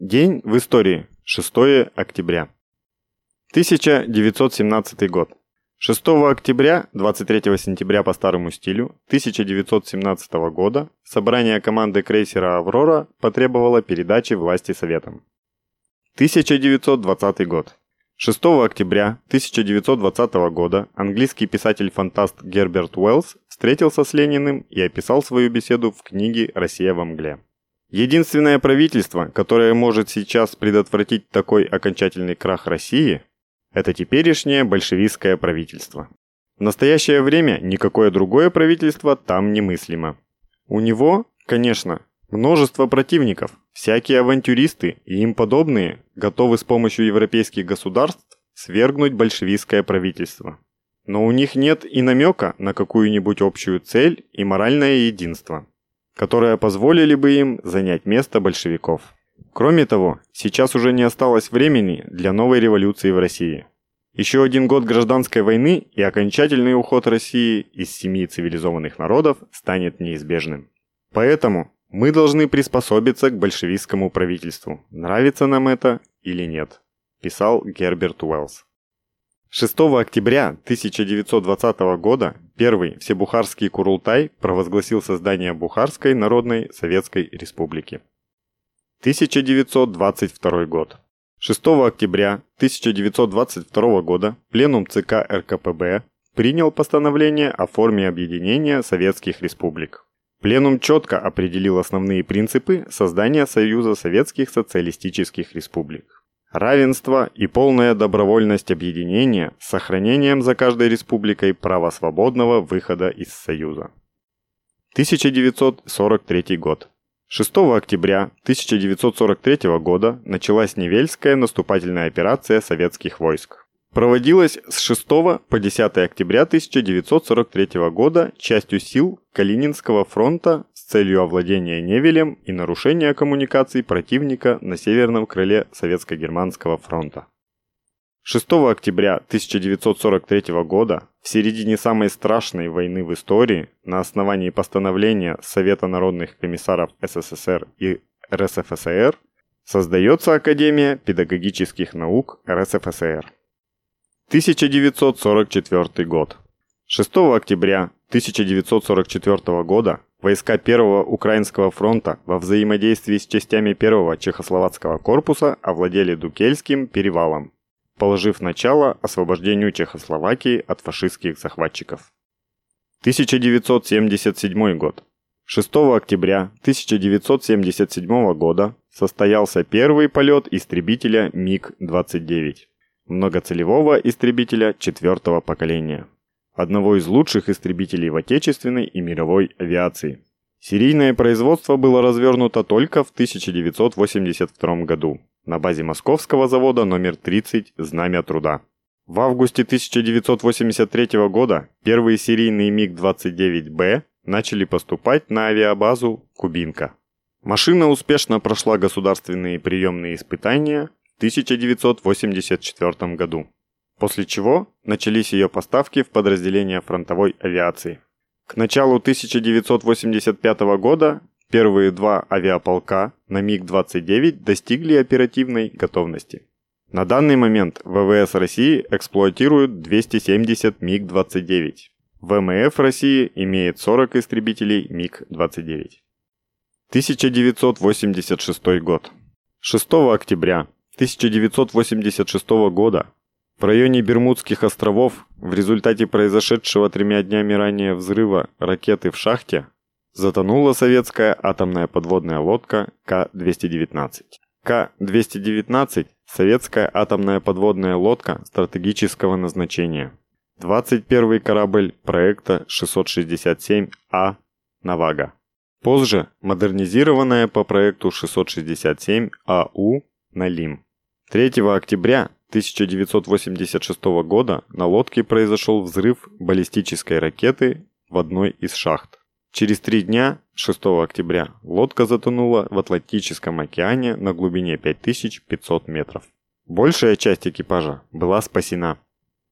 День в истории. 6 октября. 1917 год. 6 октября, 23 сентября по старому стилю 1917 года собрание команды крейсера «Аврора» потребовало передачи власти Советам. 1920 год. 6 октября 1920 года английский писатель-фантаст Герберт Уэллс встретился с Лениным и описал свою беседу в книге «Россия во мгле». Единственное правительство, которое может сейчас предотвратить такой окончательный крах России, это теперешнее большевистское правительство. В настоящее время никакое другое правительство там немыслимо. У него, конечно, множество противников, всякие авантюристы и им подобные готовы с помощью европейских государств свергнуть большевистское правительство. Но у них нет и намека на какую-нибудь общую цель и моральное единство, которое позволили бы им занять место большевиков. Кроме того, сейчас уже не осталось времени для новой революции в России. Еще один год гражданской войны и окончательный уход России из семьи цивилизованных народов станет неизбежным. Поэтому мы должны приспособиться к большевистскому правительству, нравится нам это или нет, писал Герберт Уэллс. 6 октября 1920 года первый Всебухарский Курултай провозгласил создание Бухарской Народной Советской Республики. 1922 год. 6 октября 1922 года Пленум ЦК РКПБ принял постановление о форме объединения советских республик. Пленум четко определил основные принципы создания Союза Советских Социалистических Республик. Равенство и полная добровольность объединения с сохранением за каждой республикой права свободного выхода из Союза. 1943 год. 6 октября 1943 года началась Невельская наступательная операция советских войск. Проводилась с 6 по 10 октября 1943 года частью сил Калининского фронта с целью овладения Невелем и нарушения коммуникаций противника на северном крыле Советско-Германского фронта. 6 октября 1943 года, в середине самой страшной войны в истории, на основании постановления Совета народных комиссаров СССР и РСФСР, создается Академия педагогических наук РСФСР. 1944 год. 6 октября 1944 года войска Первого Украинского фронта во взаимодействии с частями Первого Чехословацкого корпуса овладели Дукельским перевалом положив начало освобождению Чехословакии от фашистских захватчиков. 1977 год. 6 октября 1977 года состоялся первый полет истребителя МиГ-29, многоцелевого истребителя четвертого поколения, одного из лучших истребителей в отечественной и мировой авиации. Серийное производство было развернуто только в 1982 году на базе московского завода номер 30 «Знамя труда». В августе 1983 года первые серийные МиГ-29Б начали поступать на авиабазу «Кубинка». Машина успешно прошла государственные приемные испытания в 1984 году, после чего начались ее поставки в подразделения фронтовой авиации. К началу 1985 года Первые два авиаполка на МиГ-29 достигли оперативной готовности. На данный момент ВВС России эксплуатируют 270 МиГ-29. ВМФ России имеет 40 истребителей МиГ-29. 1986 год. 6 октября 1986 года в районе Бермудских островов в результате произошедшего тремя днями ранее взрыва ракеты в шахте затонула советская атомная подводная лодка К-219. К-219 – советская атомная подводная лодка стратегического назначения. 21 корабль проекта 667А «Навага». Позже модернизированная по проекту 667АУ «Налим». 3 октября 1986 года на лодке произошел взрыв баллистической ракеты в одной из шахт. Через три дня, 6 октября, лодка затонула в Атлантическом океане на глубине 5500 метров. Большая часть экипажа была спасена.